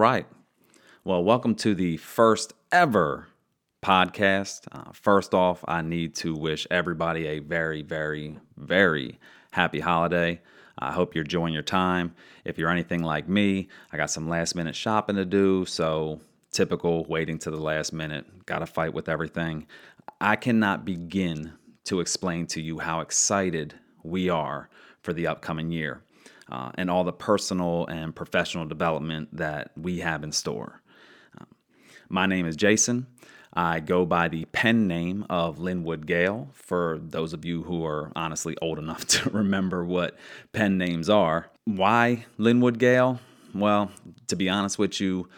right. Well, welcome to the first ever podcast. Uh, first off, I need to wish everybody a very, very, very happy holiday. I hope you're enjoying your time. If you're anything like me, I got some last minute shopping to do. So, typical waiting to the last minute, got to fight with everything. I cannot begin to explain to you how excited we are for the upcoming year uh, and all the personal and professional development that we have in store. Um, my name is Jason. I go by the pen name of Linwood Gale. For those of you who are honestly old enough to remember what pen names are, why Linwood Gale? Well, to be honest with you,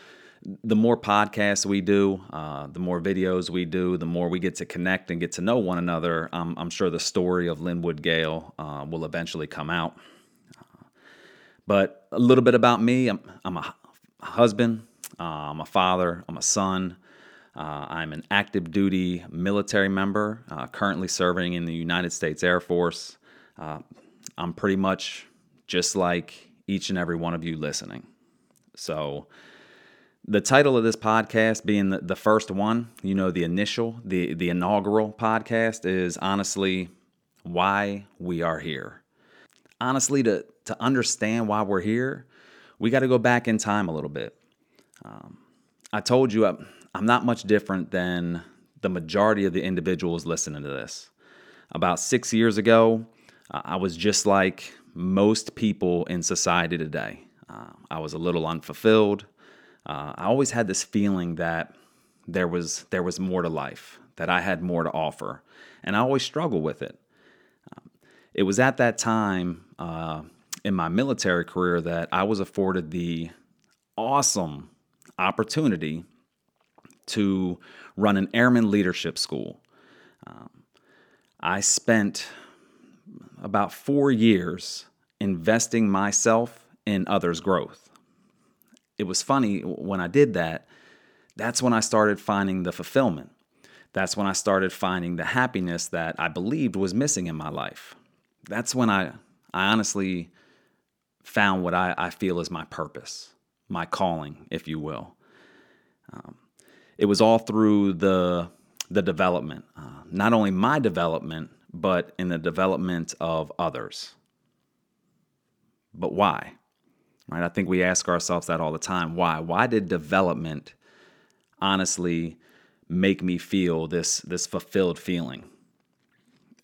the more podcasts we do, uh, the more videos we do, the more we get to connect and get to know one another. Um, I'm sure the story of Linwood Gale uh, will eventually come out. Uh, but a little bit about me I'm, I'm a husband, uh, I'm a father, I'm a son. Uh, I'm an active duty military member, uh, currently serving in the United States Air Force. I'm pretty much just like each and every one of you listening. So, the title of this podcast being the, the first one, you know, the initial, the, the inaugural podcast is honestly why we are here. Honestly, to, to understand why we're here, we got to go back in time a little bit. Um, I told you I'm, I'm not much different than the majority of the individuals listening to this. About six years ago, uh, I was just like most people in society today. Uh, I was a little unfulfilled uh, I always had this feeling that there was there was more to life, that I had more to offer, and I always struggled with it. It was at that time uh, in my military career that I was afforded the awesome opportunity to run an airman leadership school. Um, I spent about four years investing myself in others' growth it was funny when I did that. That's when I started finding the fulfillment. That's when I started finding the happiness that I believed was missing in my life. That's when I, I honestly found what I, I feel is my purpose, my calling, if you will. Um, it was all through the the development, uh, not only my development, but in the development of others. But why? right? I think we ask ourselves that all the time. Why? Why did development honestly make me feel this this fulfilled feeling?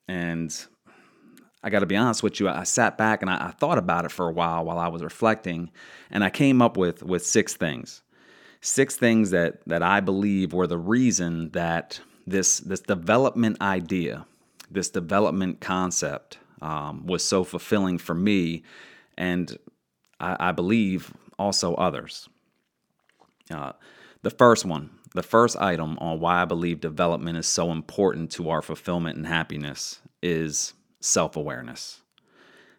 And I got to be honest with you. I sat back and I, I, thought about it for a while while I was reflecting, and I came up with with six things, six things that that I believe were the reason that this this development idea, this development concept, um, was so fulfilling for me, and I, I believe also others. Uh, the first one, the first item on why I believe development is so important to our fulfillment and happiness is self awareness.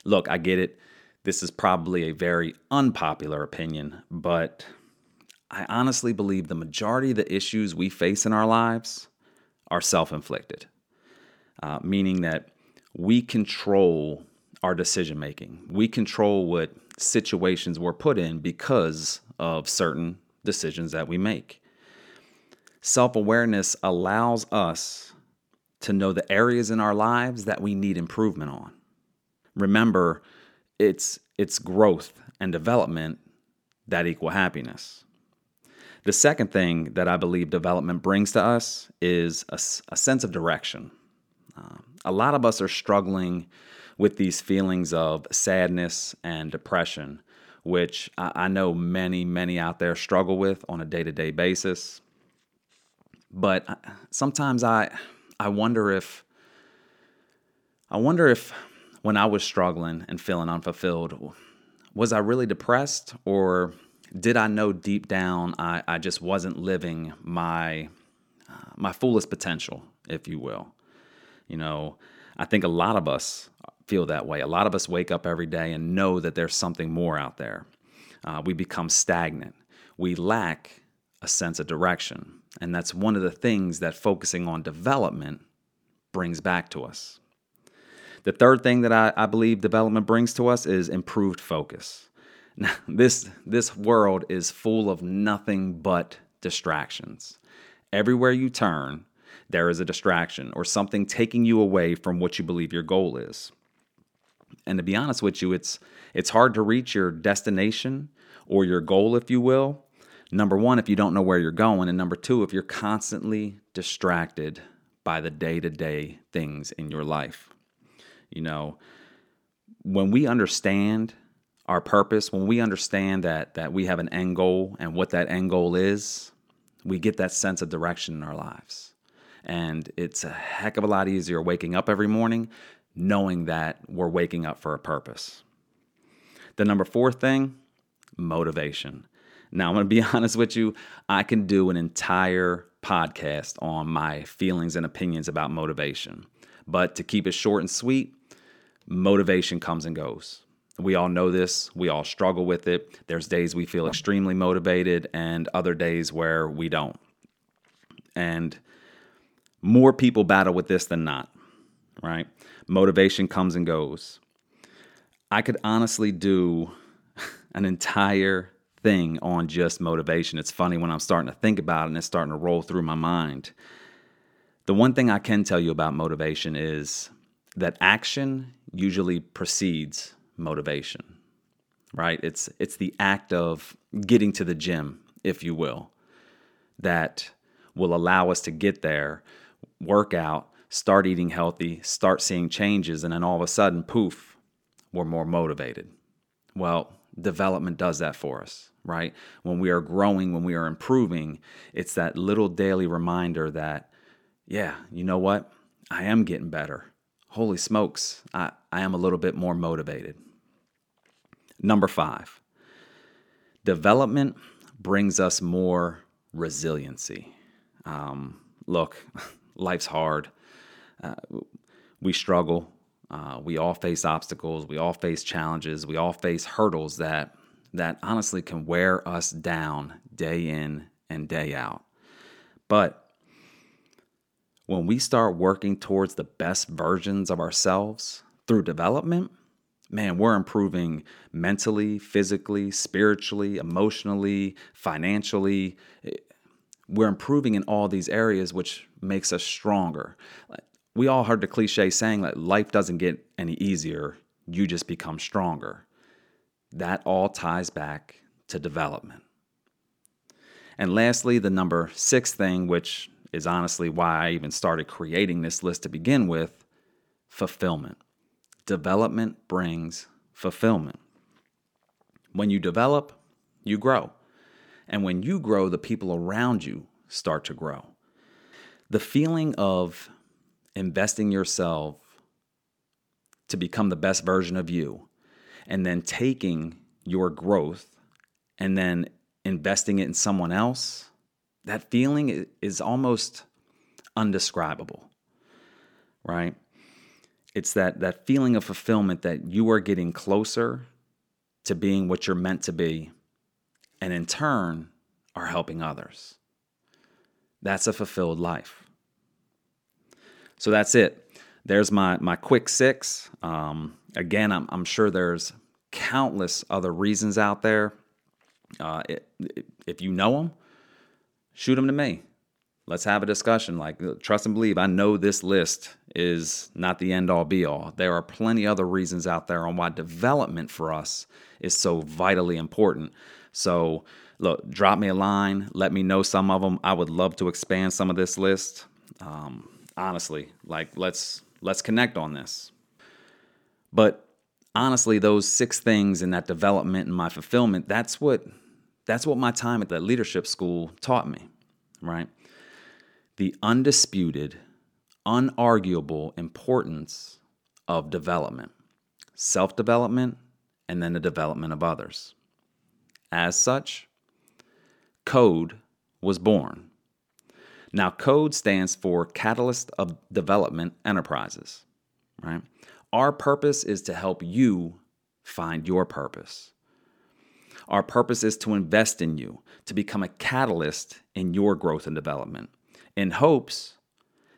Look, I get it. This is probably a very unpopular opinion, but I honestly believe the majority of the issues we face in our lives are self inflicted, uh, meaning that we control our decision making. We control what situations we're put in because of certain decisions that we make. Self awareness allows us to know the areas in our lives that we need improvement on. Remember, it's, it's growth and development that equal happiness. The second thing that I believe development brings to us is a, a sense of direction. Um, a lot of us are struggling with these feelings of sadness and depression, which I, know many, many out there struggle with on a day to day basis. But sometimes I, I wonder if, I wonder if when I was struggling and feeling unfulfilled, was I really depressed or did I know deep down I, I just wasn't living my uh, my fullest potential, if you will? You know, I think a lot of us feel that way. A lot of us wake up every day and know that there's something more out there. Uh, we become stagnant. We lack a sense of direction. And that's one of the things that focusing on development brings back to us. The third thing that I, I believe development brings to us is improved focus. Now, this this world is full of nothing but distractions. Everywhere you turn, there is a distraction or something taking you away from what you believe your goal is. And to be honest with you, it's it's hard to reach your destination or your goal if you will. Number 1 if you don't know where you're going and number 2 if you're constantly distracted by the day-to-day things in your life. You know, when we understand our purpose, when we understand that that we have an end goal and what that end goal is, we get that sense of direction in our lives. And it's a heck of a lot easier waking up every morning knowing that we're waking up for a purpose. The number four thing, motivation. Now, I'm going to be honest with you, I can do an entire podcast on my feelings and opinions about motivation. But to keep it short and sweet, motivation comes and goes. We all know this. We all struggle with it. There's days we feel extremely motivated and other days where we don't. And more people battle with this than not, right? Motivation comes and goes. I could honestly do an entire thing on just motivation. It's funny when I'm starting to think about it and it's starting to roll through my mind. The one thing I can tell you about motivation is that action usually precedes motivation. Right? It's it's the act of getting to the gym, if you will, that will allow us to get there, work out, start eating healthy, start seeing changes, and then all of a sudden, poof, we're more motivated. Well, development does that for us, right? When we are growing, when we are improving, it's that little daily reminder that, yeah, you know what? I am getting better. Holy smokes, I, I am a little bit more motivated. Number five, development brings us more resiliency. Um, look, life's hard. Uh, we struggle. Uh, we all face obstacles. We all face challenges. We all face hurdles that that honestly can wear us down day in and day out. But when we start working towards the best versions of ourselves through development, man, we're improving mentally, physically, spiritually, emotionally, financially. We're improving in all these areas, which makes us stronger. We all heard the cliche saying that life doesn't get any easier, you just become stronger. That all ties back to development. And lastly, the number six thing, which is honestly why I even started creating this list to begin with fulfillment. Development brings fulfillment. When you develop, you grow. And when you grow, the people around you start to grow. The feeling of investing yourself to become the best version of you and then taking your growth and then investing it in someone else, that feeling is almost undescribable, right? It's that, that feeling of fulfillment that you are getting closer to being what you're meant to be, and in turn, are helping others. That's a fulfilled life. So that's it. There's my, my quick six. Um, again, I'm, I'm sure there's countless other reasons out there. Uh, it, it, if you know them, shoot them to me. Let's have a discussion. Like, trust and believe, I know this list is not the end all be all. There are plenty other reasons out there on why development for us is so vitally important. So, look, drop me a line. Let me know some of them. I would love to expand some of this list. Um, honestly, like let's let's connect on this. But honestly, those six things and that development and my fulfillment, that's what that's what my time at the leadership school taught me, right? The undisputed, unarguable importance of development, self-development, and then the development of others. As such, Code was born now, CODE stands for Catalyst of Development Enterprises, right? Our purpose is to help you find your purpose. Our purpose is to invest in you, to become a catalyst in your growth and development, in hopes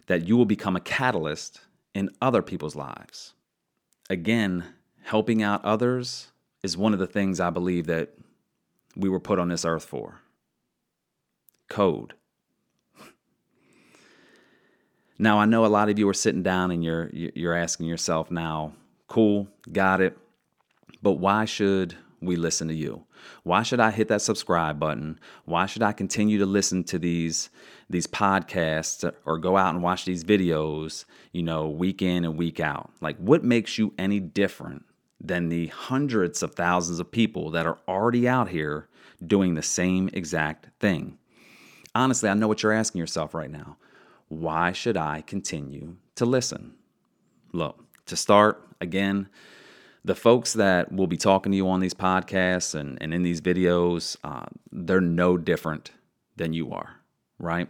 that you will become a catalyst in other people's lives. Again, helping out others is one of the things I believe that we were put on this earth for code. Now I know a lot of you are sitting down and you're you're asking yourself now, cool, got it. But why should we listen to you? Why should I hit that subscribe button? Why should I continue to listen to these these podcasts or go out and watch these videos, you know, week in and week out? Like what makes you any different than the hundreds of thousands of people that are already out here doing the same exact thing? Honestly, I know what you're asking yourself right now why should I continue to listen? Look, to start, again, the folks that will be talking to you on these podcasts and, and in these videos, uh, they're no different than you are, right?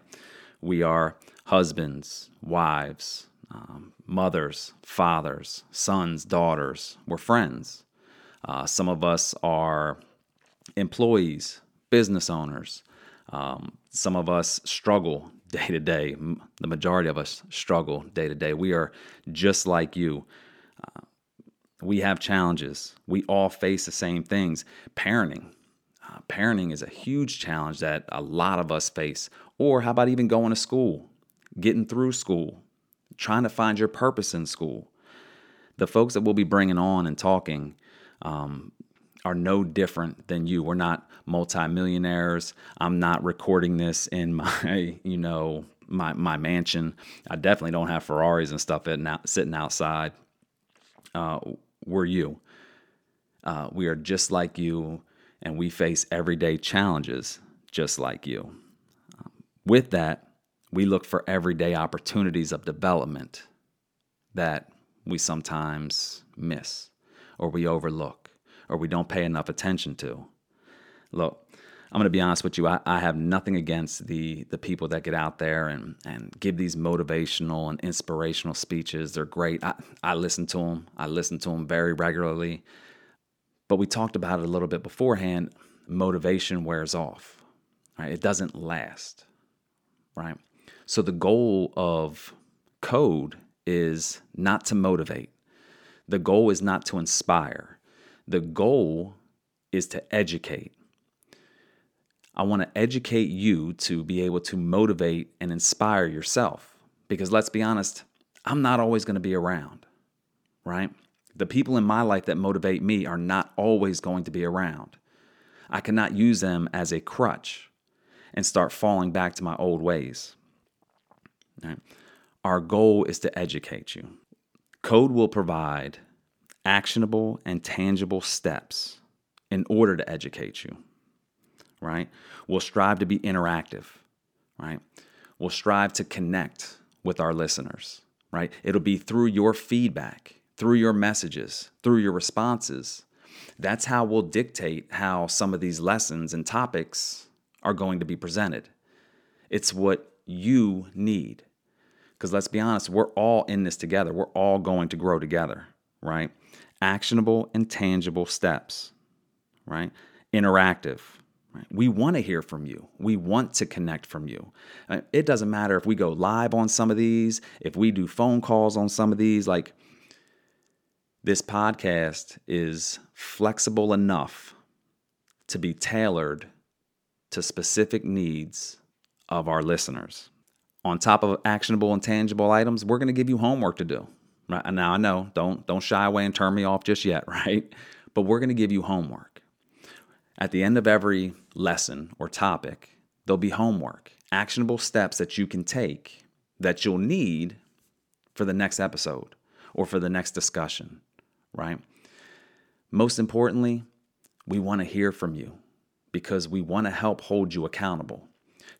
We are husbands, wives, um, mothers, fathers, sons, daughters. We're friends. Uh, some of us are employees, business owners. Um, some of us struggle day to day. The majority of us struggle day to day. We are just like you. Uh, we have challenges. We all face the same things. Parenting. Uh, parenting is a huge challenge that a lot of us face. Or how about even going to school, getting through school, trying to find your purpose in school? The folks that we'll be bringing on and talking, um, are no different than you. We're not multimillionaires. I'm not recording this in my, you know, my my mansion. I definitely don't have Ferraris and stuff sitting outside. Uh, we're you. Uh, we are just like you, and we face everyday challenges just like you. With that, we look for everyday opportunities of development that we sometimes miss or we overlook or we don't pay enough attention to. Look, I'm going to be honest with you. I, I, have nothing against the the people that get out there and and give these motivational and inspirational speeches. They're great. I, I listen to them. I listen to them very regularly. But we talked about it a little bit beforehand. Motivation wears off. Right? It doesn't last. Right. So the goal of code is not to motivate. The goal is not to inspire. The goal is to educate. I want to educate you to be able to motivate and inspire yourself. Because let's be honest, I'm not always going to be around, right? The people in my life that motivate me are not always going to be around. I cannot use them as a crutch and start falling back to my old ways. Right? Our goal is to educate you. Code will provide actionable and tangible steps in order to educate you, right? We'll strive to be interactive, right? We'll strive to connect with our listeners, right? It'll be through your feedback, through your messages, through your responses. That's how we'll dictate how some of these lessons and topics are going to be presented. It's what you need. Because let's be honest, we're all in this together. We're all going to grow together, right? actionable and tangible steps, right? Interactive. Right? We want to hear from you. We want to connect from you. Uh, it doesn't matter if we go live on some of these, if we do phone calls on some of these. Like, this podcast is flexible enough to be tailored to specific needs of our listeners. On top of actionable and tangible items, we're going to give you homework to do. Right now, I know don't don't shy away and turn me off just yet, right? But we're going to give you homework. At the end of every lesson or topic, there'll be homework, actionable steps that you can take that you'll need for the next episode or for the next discussion, right? Most importantly, we want to hear from you because we want to help hold you accountable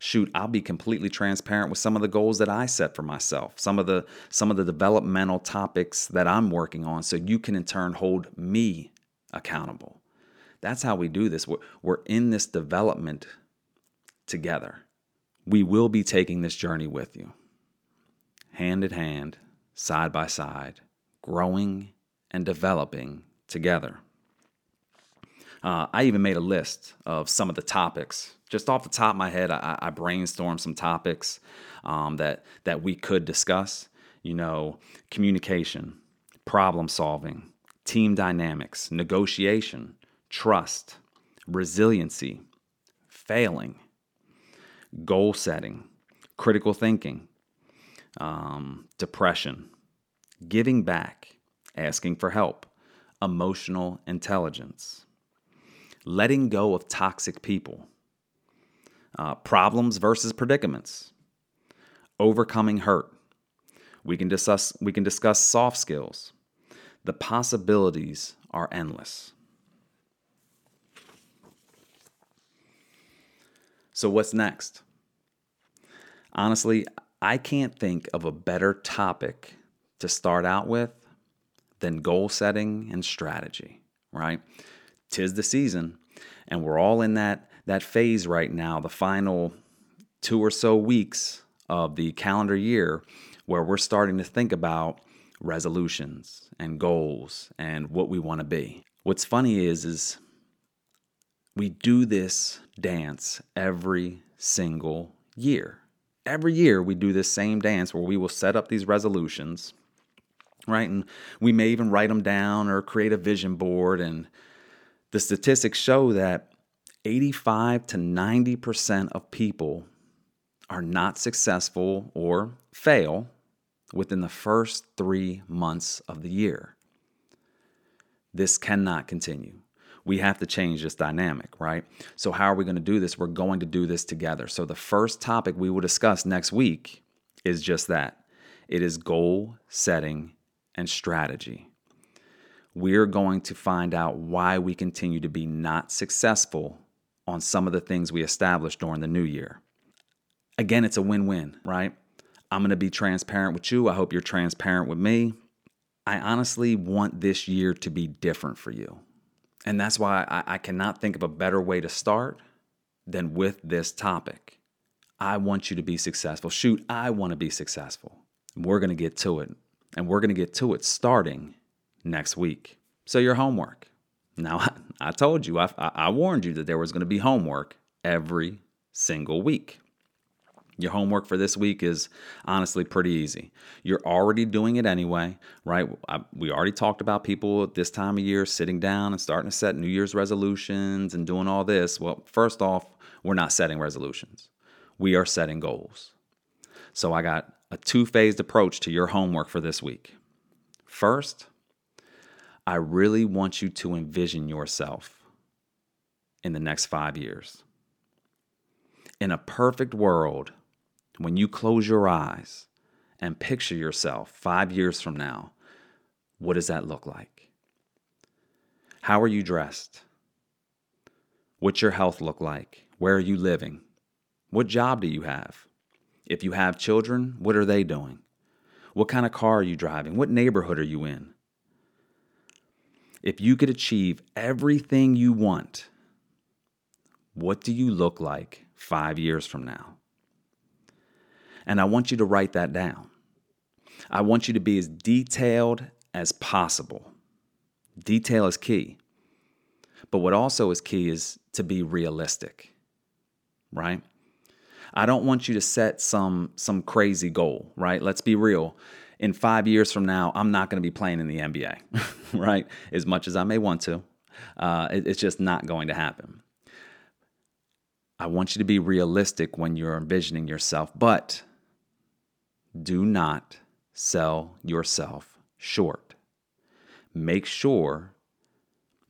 shoot, I'll be completely transparent with some of the goals that I set for myself, some of the some of the developmental topics that I'm working on so you can in turn hold me accountable. That's how we do this. We're, we're in this development together. We will be taking this journey with you, hand in hand, side by side, growing and developing together. Uh, I even made a list of some of the topics just off the top of my head, I, I brainstormed some topics um, that that we could discuss. You know, communication, problem solving, team dynamics, negotiation, trust, resiliency, failing, goal setting, critical thinking, um, depression, giving back, asking for help, emotional intelligence, letting go of toxic people, uh, problems versus predicaments, overcoming hurt. We can discuss we can discuss soft skills. The possibilities are endless. So what's next? Honestly, I can't think of a better topic to start out with than goal setting and strategy, right? Tis the season, and we're all in that that phase right now, the final two or so weeks of the calendar year where we're starting to think about resolutions and goals and what we want to be. What's funny is is we do this dance every single year. Every year we do this same dance where we will set up these resolutions, right? And we may even write them down or create a vision board and the statistics show that 85 to 90% of people are not successful or fail within the first three months of the year. This cannot continue. We have to change this dynamic, right? So, how are we going to do this? We're going to do this together. So, the first topic we will discuss next week is just that it is goal setting and strategy. We're going to find out why we continue to be not successful on some of the things we established during the new year. Again, it's a win win, right? I'm going to be transparent with you. I hope you're transparent with me. I honestly want this year to be different for you. And that's why I, I, cannot think of a better way to start than with this topic. I want you to be successful. Shoot, I want to be successful. We're going to get to it. And we're going to get to it starting next week. So, your homework. Now, I, told you, I, I warned you that there was going to be homework every single week. Your homework for this week is honestly pretty easy. You're already doing it anyway, right? I, we already talked about people at this time of year sitting down and starting to set New Year's resolutions and doing all this. Well, first off, we're not setting resolutions, we are setting goals. So I got a two phased approach to your homework for this week. First, I really want you to envision yourself in the next five years. In a perfect world, when you close your eyes and picture yourself five years from now, what does that look like? How are you dressed? What's your health look like? Where are you living? What job do you have? If you have children, what are they doing? What kind of car are you driving? What neighborhood are you in? If you could achieve everything you want, what do you look like five years from now? And I want you to write that down. I want you to be as detailed as possible. Detail is key. But what also is key is to be realistic, right? I don't want you to set some some crazy goal, right? Let's be real. In 5 years from now, I'm not going to be playing in the NBA, right? As much as I may want to. Uh, it, it's just not going to happen. I want you to be realistic when you're envisioning yourself, but do not sell yourself short. Make sure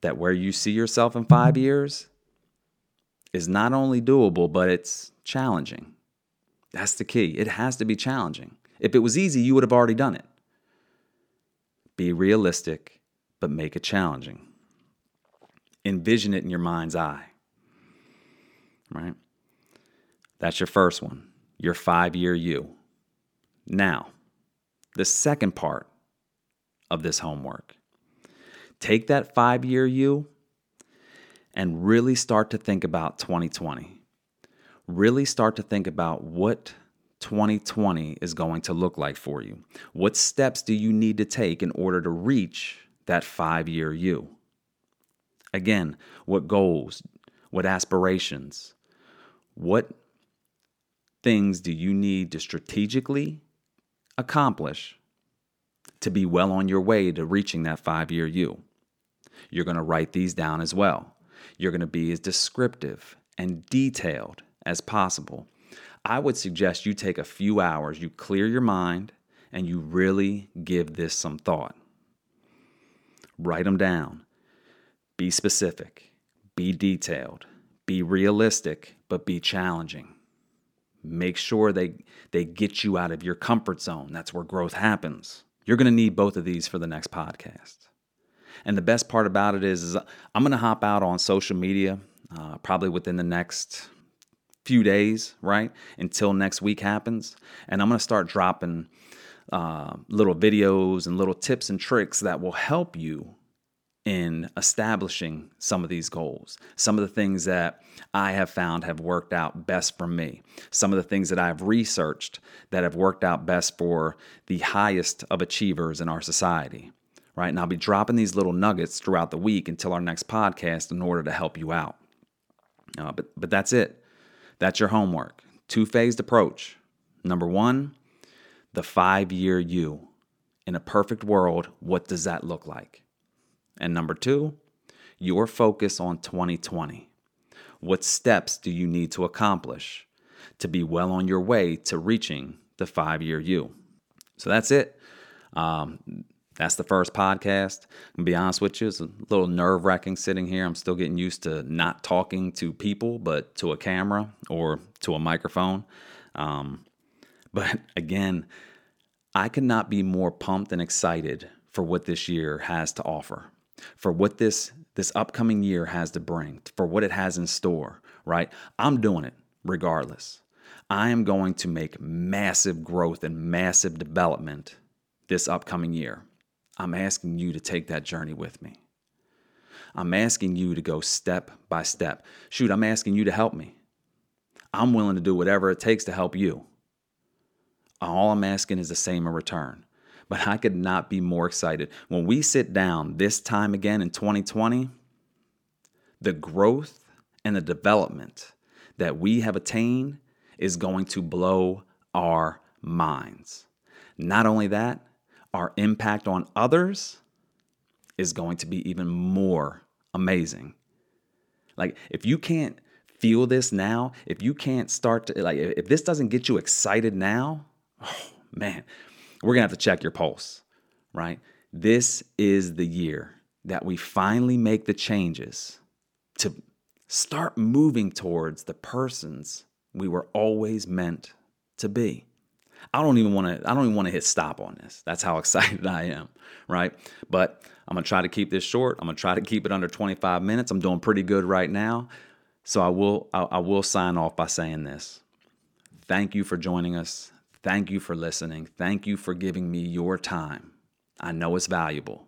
that where you see yourself in five years is not only doable, but it's challenging. That's the key. It has to be challenging. If it was easy, you would have already done it. Be realistic, but make it challenging. Envision it in your mind's eye. Right? That's your first one, your five year you. Now, the second part of this homework take that five year you and really start to think about 2020. Really start to think about what 2020 is going to look like for you. What steps do you need to take in order to reach that five year you? Again, what goals, what aspirations, what things do you need to strategically accomplish to be well on your way to reaching that five year you. You're going to write these down as well. You're going to be as descriptive and detailed as possible. I would suggest you take a few hours, you clear your mind, and you really give this some thought. Write them down. Be specific, be detailed, be realistic, but be challenging. Make sure they, they get you out of your comfort zone. That's where growth happens. You're going to need both of these for the next podcast. And the best part about it is, is I'm going to hop out on social media uh, probably within the next few days, right? Until next week happens. And I'm going to start dropping uh, little videos and little tips and tricks that will help you in establishing some of these goals. Some of the things that I have found have worked out best for me. Some of the things that I've researched that have worked out best for the highest of achievers in our society. Right. And I'll be dropping these little nuggets throughout the week until our next podcast in order to help you out. Uh, but, but that's it. That's your homework. Two phased approach. Number one, the five year you. In a perfect world, what does that look like? And number two, your focus on 2020. What steps do you need to accomplish to be well on your way to reaching the five year you? So that's it. Um, that's the first podcast. To be honest with you, it's a little nerve wracking sitting here. I'm still getting used to not talking to people, but to a camera or to a microphone. Um, but again, I could not be more pumped and excited for what this year has to offer, for what this this upcoming year has to bring, for what it has in store, right? I'm doing it regardless. I am going to make massive growth and massive development this upcoming year. I'm asking you to take that journey with me. I'm asking you to go step by step. Shoot, I'm asking you to help me. I'm willing to do whatever it takes to help you. All I'm asking is the same in return. But I could not be more excited. When we sit down this time again in 2020, the growth and the development that we have attained is going to blow our minds. Not only that, our impact on others is going to be even more amazing. Like, if you can't feel this now, if you can't start to, like, if this doesn't get you excited now, oh man, we're gonna have to check your pulse, right? This is the year that we finally make the changes to start moving towards the persons we were always meant to be. I don't even want to I don't even want to hit stop on this. That's how excited I am, right? But I'm going to try to keep this short. I'm going to try to keep it under 25 minutes. I'm doing pretty good right now. So I will I, I will sign off by saying this. Thank you for joining us. Thank you for listening. Thank you for giving me your time. I know it's valuable,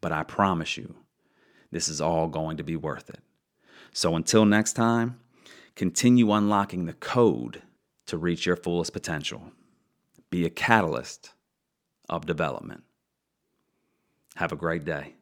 but I promise you, this is all going to be worth it. So until next time, continue unlocking the code to reach your fullest potential. Be a catalyst of development. Have a great day.